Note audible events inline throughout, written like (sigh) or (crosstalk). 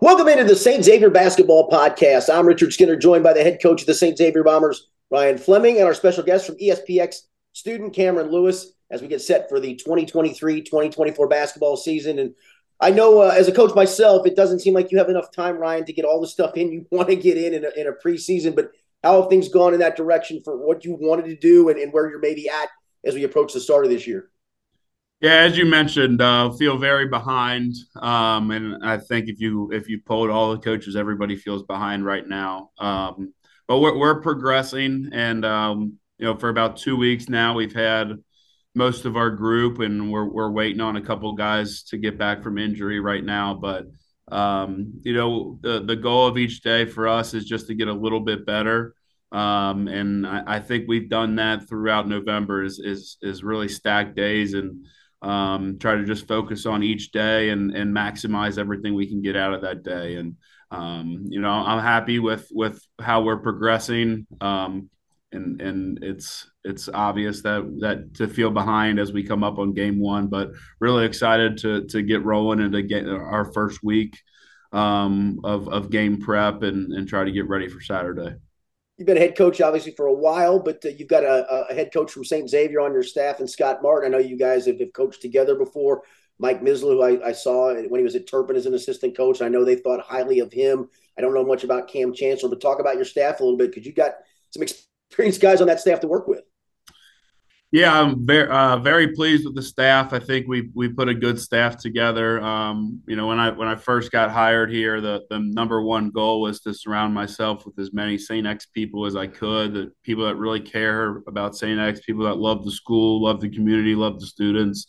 Welcome into the St. Xavier Basketball Podcast. I'm Richard Skinner, joined by the head coach of the St. Xavier Bombers, Ryan Fleming, and our special guest from ESPX student Cameron Lewis as we get set for the 2023 2024 basketball season. And I know uh, as a coach myself, it doesn't seem like you have enough time, Ryan, to get all the stuff in you (laughs) want to get in in a, in a preseason. But how have things gone in that direction for what you wanted to do and, and where you're maybe at as we approach the start of this year? Yeah, as you mentioned, uh, feel very behind, um, and I think if you if you polled all the coaches, everybody feels behind right now. Um, but we're, we're progressing, and um, you know, for about two weeks now, we've had most of our group, and we're we're waiting on a couple guys to get back from injury right now. But um, you know, the the goal of each day for us is just to get a little bit better. Um, and I, I, think we've done that throughout November is is is really stacked days and um, try to just focus on each day and, and maximize everything we can get out of that day. And, um, you know, I'm happy with, with how we're progressing. Um, and, and it's, it's obvious that, that to feel behind as we come up on game one, but really excited to, to get rolling and to get our first week um, of, of game prep and, and try to get ready for Saturday you've been a head coach obviously for a while, but uh, you've got a, a, head coach from St. Xavier on your staff and Scott Martin. I know you guys have, have coached together before. Mike Misler, who I, I, saw when he was at Turpin as an assistant coach. I know they thought highly of him. I don't know much about Cam Chancellor, but talk about your staff a little bit because you've got some (laughs) experienced guys on that staff to work with. Yeah, I'm very uh, very pleased with the staff. I think we we put a good staff together. Um, you know, when I when I first got hired here, the the number one goal was to surround myself with as many St. X people as I could, the people that really care about St. X, people that love the school, love the community, love the students,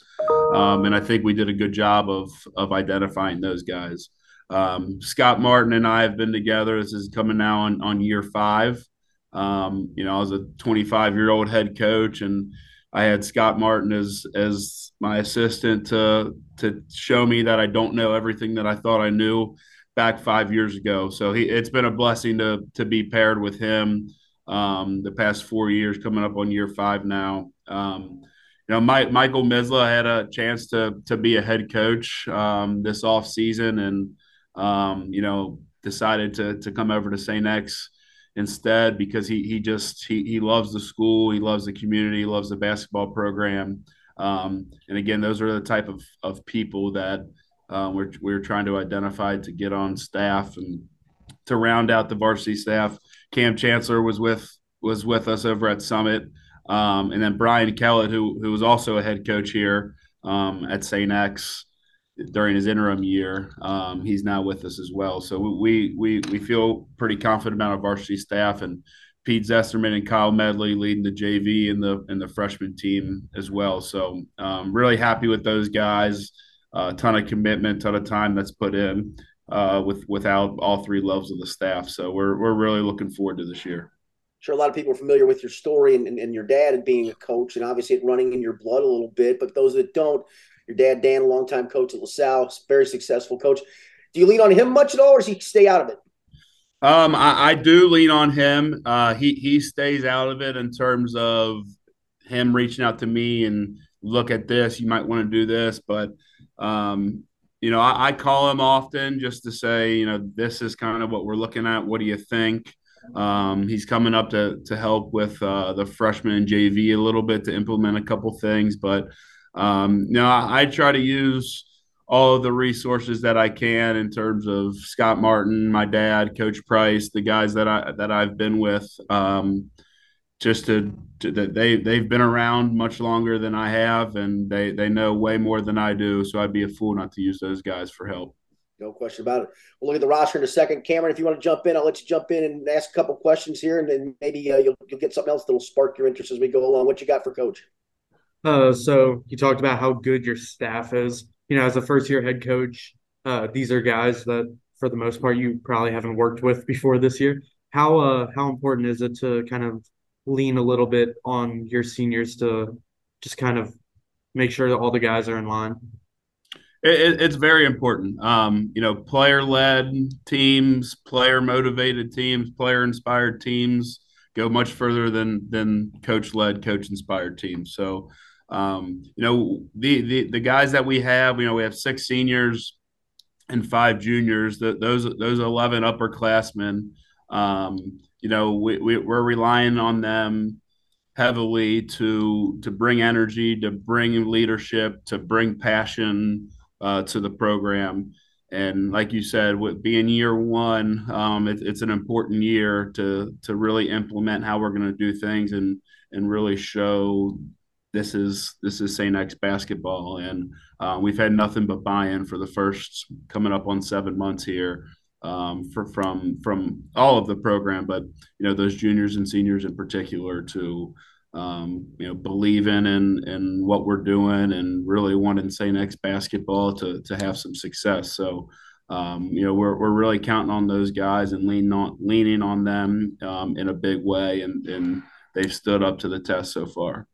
um, and I think we did a good job of of identifying those guys. Um, Scott Martin and I have been together. This is coming now on on year five. Um, you know, I was a 25 year old head coach and I had Scott Martin as as my assistant to to show me that I don't know everything that I thought I knew back five years ago. So he, it's been a blessing to to be paired with him um, the past four years, coming up on year five now. Um, you know, my, Michael Misla had a chance to to be a head coach um, this off season, and um, you know decided to to come over to St. X instead because he he just he he loves the school, he loves the community, he loves the basketball program. Um, and again, those are the type of, of people that uh, we're, we're trying to identify to get on staff and to round out the varsity staff. Cam Chancellor was with was with us over at Summit, um, and then Brian Kellett, who who was also a head coach here um, at St. X during his interim year. Um, he's now with us as well. So we we we feel pretty confident about our varsity staff and Pete Zesterman and Kyle Medley leading the JV and the and the freshman team as well. So um, really happy with those guys. A uh, ton of commitment, ton of time that's put in uh, with without all three levels of the staff. So we're we're really looking forward to this year. Sure, a lot of people are familiar with your story and, and, and your dad and being a coach, and obviously it running in your blood a little bit. But those that don't, your dad, Dan, a longtime coach at LaSalle, very successful coach. Do you lean on him much at all, or does he stay out of it? Um, I, I do lean on him. Uh, he he stays out of it in terms of him reaching out to me and look at this. You might want to do this, but um, you know, I, I, call him often just to say, you know, this is kind of what we're looking at. What do you think? Um, he's coming up to to help with uh, the freshman and JV a little bit to implement a couple things, but um, now I try to use all of the resources that I can in terms of Scott Martin, my dad, Coach Price, the guys that I that I've been with, um, just to, to that they they've been around much longer than I have, and they they know way more than I do. So I'd be a fool not to use those guys for help. No question about it. We'll look at the roster in a second. Cameron, if you want to jump in, I'll let you jump in and ask a couple questions here, and then maybe uh, you'll, you'll get something else that'll spark your interest as we go along. What you got for Coach? Uh, so you talked about how good your staff is. You know, as a first year head coach, uh, these are guys that, for the most part, you probably haven't worked with before this year. How uh, how important is it to kind of lean a little bit on your seniors to just kind of make sure that all the guys are in line? It, it's very important. Um, you know, player led teams, player motivated teams, player inspired teams go much further than than coach led, coach inspired teams. So um, you know, the, the the guys that we have, you know, we have six seniors, and five juniors. That those those eleven upperclassmen, um, you know, we, we we're relying on them heavily to to bring energy, to bring leadership, to bring passion uh, to the program. And like you said, with being year one, um, it, it's an important year to to really implement how we're going to do things and and really show this is this is St. X basketball. And uh, we've had nothing but buy-in for the first coming up on seven months here um, for from from all of the program, but you know those juniors and seniors in particular to um, you know, believe in and what we're doing, and really wanting St. X basketball to to have some success. So, um, you know, we're we're really counting on those guys and leaning on leaning on them um, in a big way, and and they've stood up to the test so far.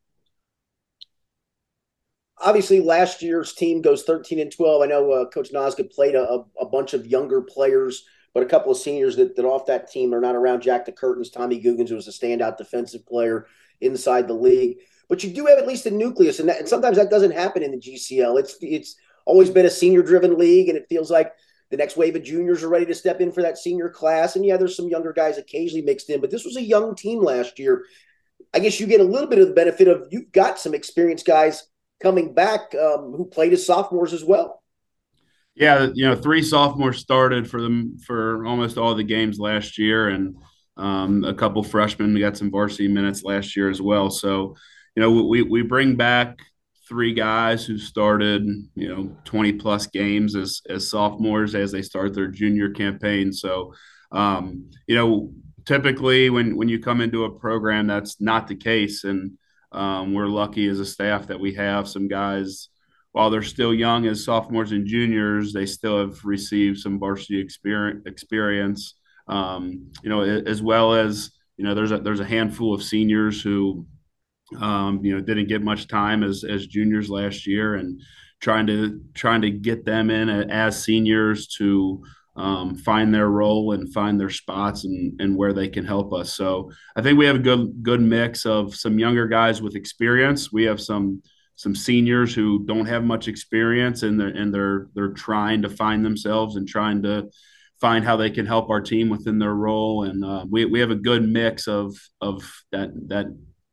Obviously, last year's team goes 13 and 12. I know uh, Coach Nosgood played a, a bunch of younger players but a couple of seniors that, that off that team are not around. Jack DeCurtains, Tommy Googans, who was a standout defensive player inside the league. But you do have at least a nucleus, and, that, and sometimes that doesn't happen in the GCL. It's it's always been a senior-driven league, and it feels like the next wave of juniors are ready to step in for that senior class. And yeah, there's some younger guys occasionally mixed in, but this was a young team last year. I guess you get a little bit of the benefit of you've got some experienced guys coming back um, who played as sophomores as well. Yeah, you know, three sophomores started for them for almost all the games last year, and um, a couple freshmen got some varsity minutes last year as well. So, you know, we we bring back three guys who started, you know, 20 plus games as as sophomores as they start their junior campaign. So, um, you know, typically when when you come into a program, that's not the case, and um, we're lucky as a staff that we have some guys. While they're still young as sophomores and juniors, they still have received some varsity experience. experience um, you know, as well as you know, there's a there's a handful of seniors who, um, you know, didn't get much time as as juniors last year, and trying to trying to get them in as seniors to um, find their role and find their spots and, and where they can help us. So I think we have a good good mix of some younger guys with experience. We have some some seniors who don't have much experience and they're and they're they're trying to find themselves and trying to find how they can help our team within their role. And uh, we, we have a good mix of of that that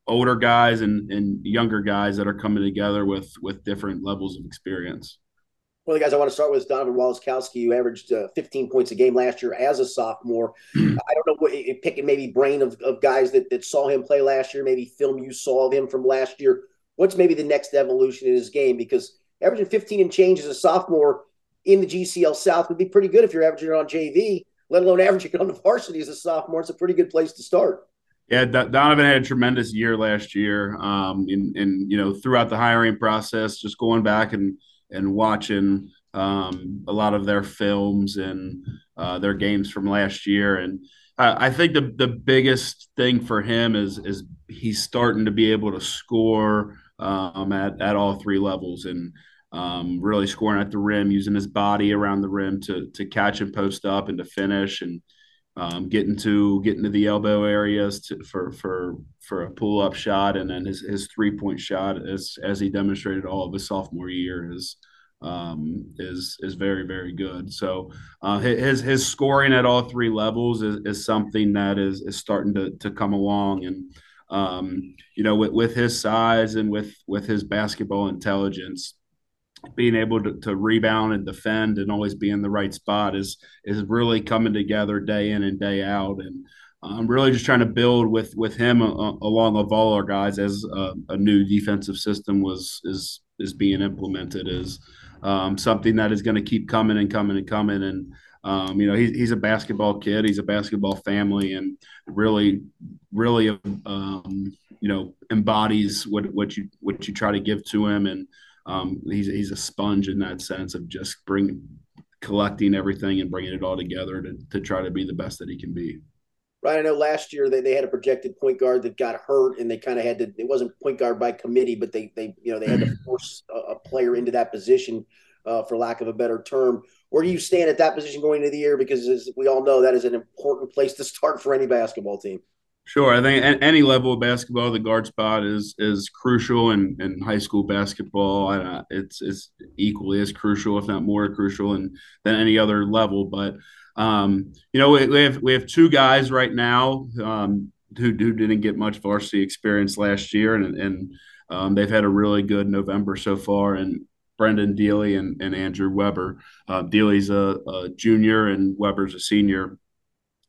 older guys and, and younger guys that are coming together with with different levels of experience. One of the guys I want to start with is Donovan Walaskowski, who averaged uh, 15 points a game last year as a sophomore. I don't know what picking maybe brain of, of guys that, that saw him play last year, maybe film you saw of him from last year. What's maybe the next evolution in his game? Because averaging 15 and change as a sophomore in the GCL South would be pretty good if you're averaging it on JV, let alone averaging it on the varsity as a sophomore. It's a pretty good place to start. Yeah, Donovan had a tremendous year last year. Um, and, and you know, throughout the hiring process, just going back and and watching um, a lot of their films and uh, their games from last year, and I, I think the the biggest thing for him is is he's starting to be able to score um, at at all three levels and um, really scoring at the rim, using his body around the rim to to catch and post up and to finish, and um, getting to getting to the elbow areas to, for for for a pull up shot, and then his his three point shot as as he demonstrated all of his sophomore year is um, is is very very good. So uh, his his scoring at all three levels is, is something that is is starting to to come along and. Um, you know, with, with his size and with with his basketball intelligence, being able to, to rebound and defend and always be in the right spot is is really coming together day in and day out and I'm really just trying to build with with him uh, uh along with all our guys as uh, a new defensive system was is is being implemented is um, something that is going to keep coming and coming and coming and um, you know he's he's a basketball kid he's a basketball family and really really um, you know embodies what what you what you try to give to him and um, he's he's a sponge in that sense of just bringing collecting everything and bringing it all together to, to try to be the best that he can be. Right. I know last year they, they had a projected point guard that got hurt and they kind of had to, it wasn't point guard by committee, but they, they, you know, they had to force a, a player into that position uh, for lack of a better term. Where do you stand at that position going into the year? Because as we all know, that is an important place to start for any basketball team. Sure. I think at any level of basketball, the guard spot is is crucial, and in, in high school basketball, uh, it's it's equally as crucial, if not more crucial, and than any other level. But um, you know, we, we, have we have two guys right now um, who, who didn't get much varsity experience last year, and and um, they've had a really good November so far. And Brendan Deely and, and Andrew Weber. Uh, Deely's a, a junior, and Weber's a senior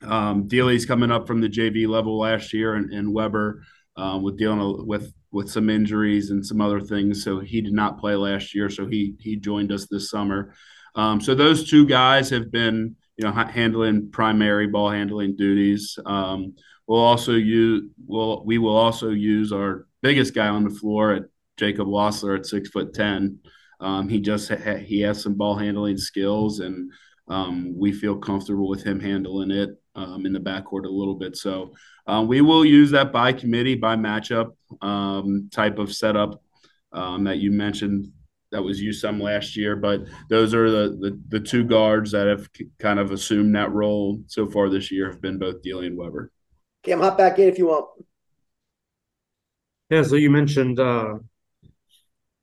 um, Deely's coming up from the JV level last year, and, and Weber um, with dealing with with some injuries and some other things, so he did not play last year. So he he joined us this summer. Um, so those two guys have been you know handling primary ball handling duties. Um, we'll also use we'll, we will also use our biggest guy on the floor at Jacob Wassler at six foot ten. Um, he just ha- he has some ball handling skills and um, we feel comfortable with him handling it um, in the backcourt a little bit. So uh, we will use that by committee, by matchup um, type of setup um, that you mentioned that was used some last year. But those are the, the, the two guards that have kind of assumed that role so far this year have been both Deely and Weber. Cam, hop back in if you want. Yeah, so you mentioned uh,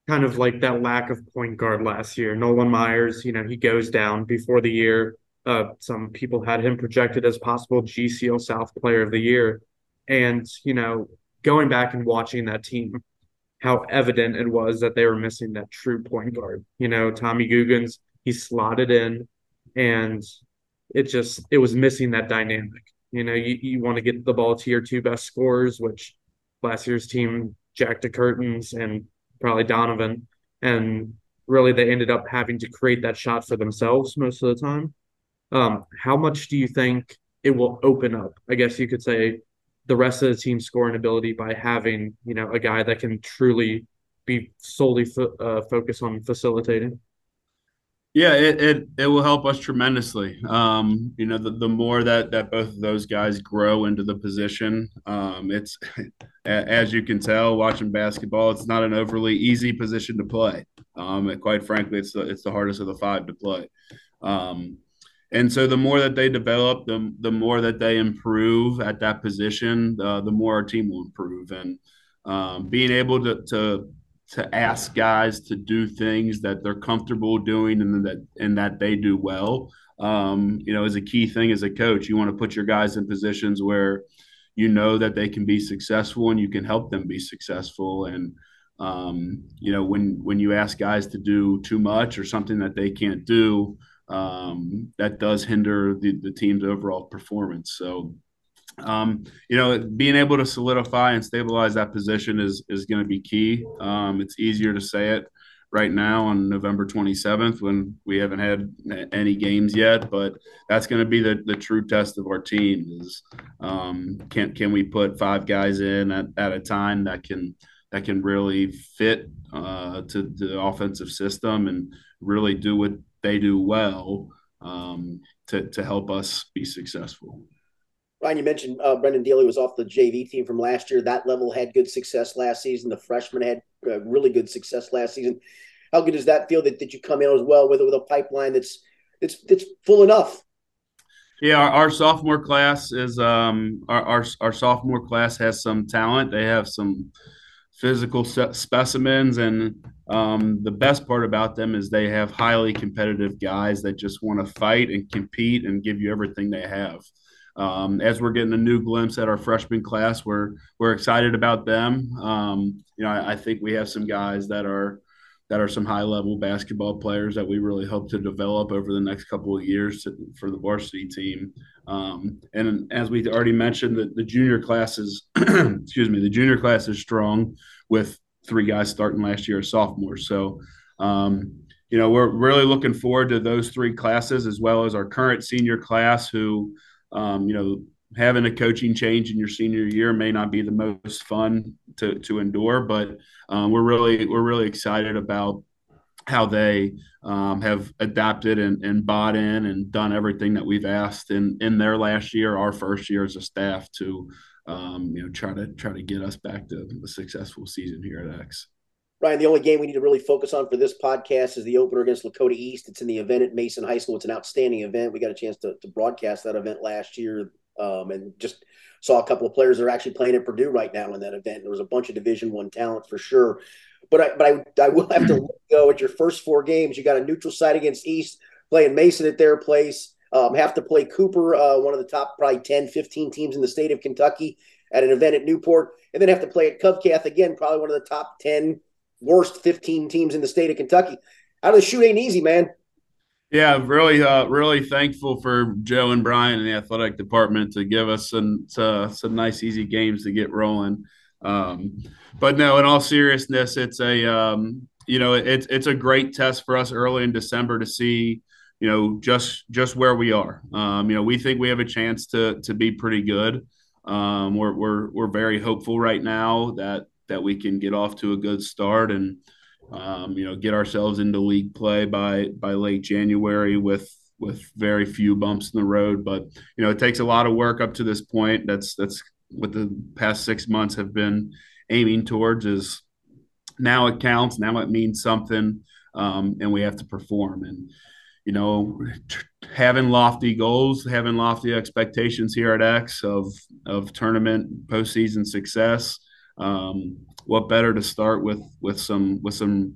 kind of like that lack of point guard last year. Nolan Myers, you know, he goes down before the year. Uh, some people had him projected as possible GCL South Player of the Year, and you know, going back and watching that team, how evident it was that they were missing that true point guard. You know, Tommy Guggens, he slotted in, and it just it was missing that dynamic. You know, you, you want to get the ball to your two best scorers, which last year's team Jack DeCurtains and probably Donovan, and really they ended up having to create that shot for themselves most of the time. Um, how much do you think it will open up? I guess you could say the rest of the team's scoring ability by having you know a guy that can truly be solely fo- uh, focused on facilitating. Yeah, it, it, it will help us tremendously. Um, you know, the, the more that that both of those guys grow into the position, um, it's (laughs) as you can tell watching basketball, it's not an overly easy position to play. Um, and quite frankly, it's the it's the hardest of the five to play. Um, and so the more that they develop, the the more that they improve at that position, uh, the more our team will improve. And um, being able to to to ask guys to do things that they're comfortable doing and that and that they do well um, you know is a key thing as a coach you want to put your guys in positions where you know that they can be successful and you can help them be successful and um, you know when when you ask guys to do too much or something that they can't do um, that does hinder the, the team's overall performance so um, you know, being able to solidify and stabilize that position is is going to be key. Um, it's easier to say it right now on November 27th when we haven't had any games yet, but that's going to be the, the true test of our team is um, can can we put five guys in at, at a time that can that can really fit uh, to the offensive system and really do what they do well um, to to help us be successful. Ryan, you mentioned uh, Brendan Deely was off the JV team from last year. That level had good success last season. The freshman had uh, really good success last season. How good does that feel that, that you come in as well with with a pipeline that's that's that's full enough? Yeah, our, our sophomore class is um our, our, our sophomore class has some talent. They have some physical specimens, and um, the best part about them is they have highly competitive guys that just want to fight and compete and give you everything they have. Um, as we're getting a new glimpse at our freshman class, we're we're excited about them. Um, you know, I, I, think we have some guys that are that are some high level basketball players that we really hope to develop over the next couple of years to, for the varsity team. Um, and as we already mentioned, the, the junior class is (clears throat) excuse me, the junior class is strong with three guys starting last year as sophomores. So um, you know, we're really looking forward to those three classes as well as our current senior class who um, you know, having a coaching change in your senior year may not be the most fun to to endure, but um, we're really we're really excited about how they um, have adapted and, and bought in and done everything that we've asked in in their last year, our first year as a staff to um, you know try to try to get us back to a successful season here at X. Ryan, the only game we need to really focus on for this podcast is the opener against Lakota East. It's in the event at Mason High School. It's an outstanding event. We got a chance to, to broadcast that event last year um, and just saw a couple of players that are actually playing at Purdue right now in that event. There was a bunch of Division One talent for sure. But I, but I, I will have to go at your first four games. You got a neutral site against East, playing Mason at their place. Um, have to play Cooper, uh, one of the top probably 10, 15 teams in the state of Kentucky at an event at Newport, and then have to play at Covcath again, probably one of the top 10 worst 15 teams in the state of Kentucky. Out of the chute ain't easy, man. Yeah, really, uh, really thankful for Joe and Brian and the athletic department to give us some some nice, easy games to get rolling. Um, but no, in all seriousness, it's a um, you know it's it's a great test for us early in December to see you know just just where we are. Um, you know, we think we have a chance to to be pretty good. Um, we're we're we're very hopeful right now that that we can get off to a good start and um, you know, get ourselves into league play by by late January with with very few bumps in the road. But you know, it takes a lot of work up to this point. That's that's what the past six months have been aiming towards. Is now it counts. Now it means something, um, and we have to perform. And you know, having lofty goals, having lofty expectations here at X of of tournament postseason success. Um, what better to start with with some with some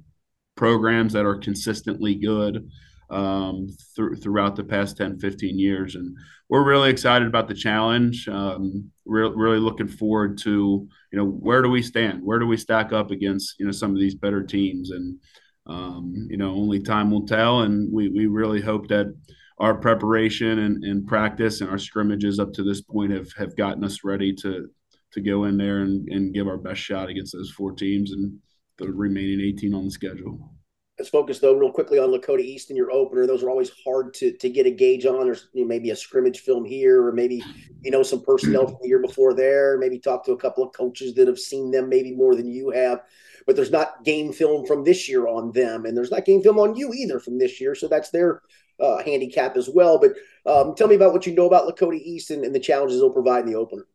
programs that are consistently good um, th- throughout the past 10 15 years. And we're really excited about the challenge. Um, re- really looking forward to you know where do we stand? Where do we stack up against you know some of these better teams? And um, you know only time will tell. And we, we really hope that our preparation and, and practice and our scrimmages up to this point have, have gotten us ready to to go in there and, and give our best shot against those four teams and the remaining 18 on the schedule. Let's focus though real quickly on Lakota East in your opener. Those are always hard to to get a gauge on. There's you know, maybe a scrimmage film here, or maybe you know some personnel from the year before there. Maybe talk to a couple of coaches that have seen them maybe more than you have. But there's not game film from this year on them, and there's not game film on you either from this year. So that's their uh, handicap as well. But um, tell me about what you know about Lakota East and, and the challenges they'll provide in the opener.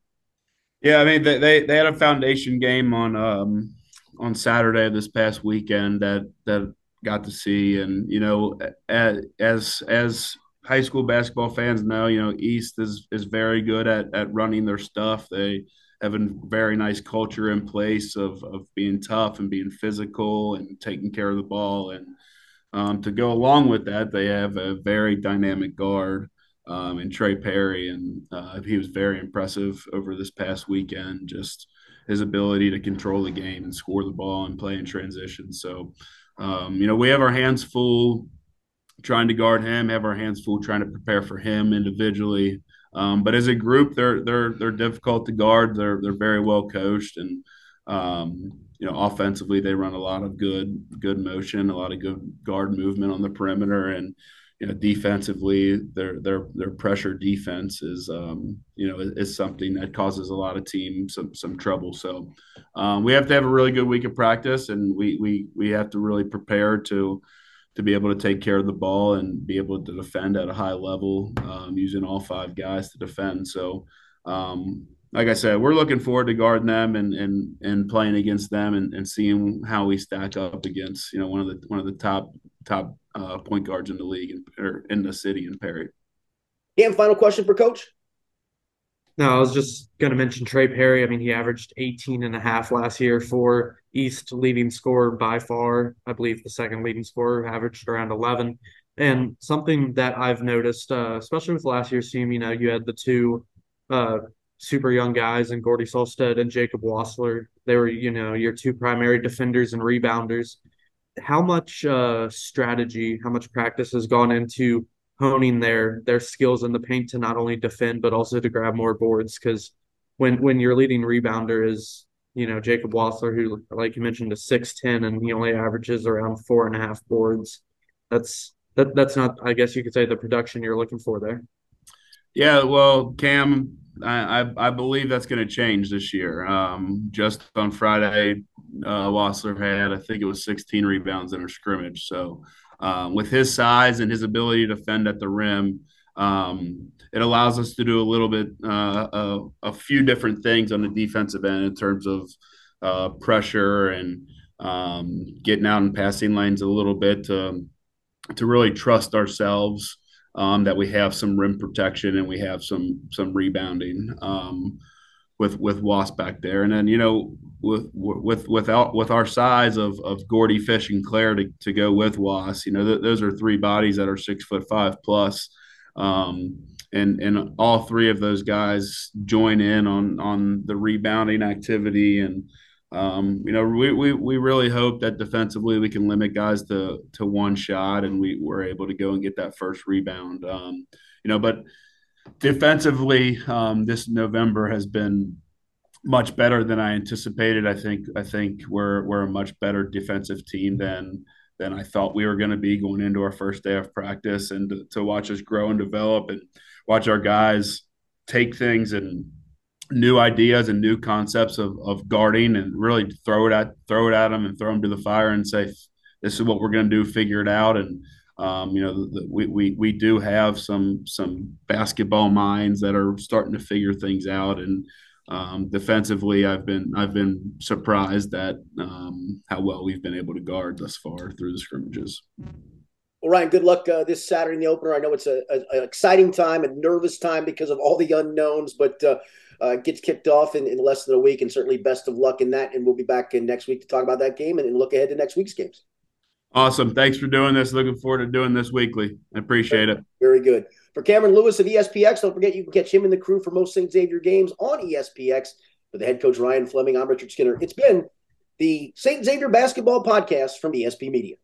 Yeah, I mean they they, they had a foundation game on um, on Saturday this past weekend that that got to see, and you know as as high school basketball fans know, you know East is is very good at at running their stuff. They have a very nice culture in place of of being tough and being physical and taking care of the ball, and um, to go along with that, they have a very dynamic guard um, and Trey Perry, and uh, he was very impressive over this past weekend. Just his ability to control the game and score the ball and play in transition. So, um, you know, we have our hands full trying to guard him, have our hands full trying to prepare for him individually. Um, but as a group, they're they're they're difficult to guard. They're they're very well coached, and um, you know, offensively they run a lot of good good motion, a lot of good guard movement on the perimeter, and you know, defensively, their their their pressure defense is um, you know is, something that causes a lot of teams some some trouble. So um, we have to have a really good week of practice, and we we we have to really prepare to to be able to take care of the ball and be able to defend at a high level um, using all five guys to defend. So. Um, like I said, we're looking forward to guarding them and and and playing against them and, and seeing how we stack up against you know one of the one of the top top uh, point guards in the league and, or in the city in Perry. Yeah, final question for coach. No, I was just going to mention Trey Perry. I mean, he averaged 18 and a half last year for East leading scorer by far. I believe the second leading scorer averaged around 11. And something that I've noticed, uh, especially with last year's team, you know, you had the two uh, super young guys and Gordy Solstead and Jacob Wassler. They were, you know, your two primary defenders and rebounders how much uh, strategy, how much practice has gone into honing their their skills in the paint to not only defend but also to grab more boards? Because when when your leading rebounder is you know Jacob Wassler, who like you mentioned is six ten and he only averages around four and a half boards, that's that that's not I guess you could say the production you're looking for there. Yeah, well, Cam, I, I, believe that's going to change this year. Um, just on Friday, uh, Wassler had, I think it was 16 rebounds in her scrimmage. So, um, with his size and his ability to defend at the rim, um, it allows us to do a little bit, uh, a, a, few different things on the defensive end in terms of uh, pressure and um, getting out in passing lanes a little bit to, to really trust ourselves um, that we have some rim protection and we have some some rebounding um, with with Wasp back there. And then you know with with without with our size of of Gordy Fish and Claire to, to go with Was, you know th- those are three bodies that are six foot five plus. Um, and and all three of those guys join in on on the rebounding activity and um, you know we, we we really hope that defensively we can limit guys to to one shot and we were able to go and get that first rebound um, you know but defensively um, this November has been much better than I anticipated. I think I think we're we're a much better defensive team than than I thought we were going to be going into our first day of practice and to, to watch us grow and develop and watch our guys take things and new ideas and new concepts of, of guarding and really throw it at throw it at them and throw them to the fire and say this is what we're going to do figure it out and um, you know the, the, we, we we do have some some basketball minds that are starting to figure things out and um, defensively I've been I've been surprised at um, how well we've been able to guard thus far through the scrimmages. Well, Ryan, good luck uh, this Saturday in the opener. I know it's a, an exciting time, a nervous time because of all the unknowns, but uh, uh, gets kicked off in, in, less than a week. And certainly best of luck in that. And we'll be back in next week to talk about that game and, and look ahead to next week's games. Awesome. Thanks for doing this. Looking forward to doing this weekly. I appreciate it. Very good. For Cameron Lewis of ESPX, don't forget you can catch him and the crew for most St. Xavier games on ESPX. For the head coach Ryan Fleming, I'm Richard Skinner. It's been the St. Xavier Basketball Podcast from ESP Media.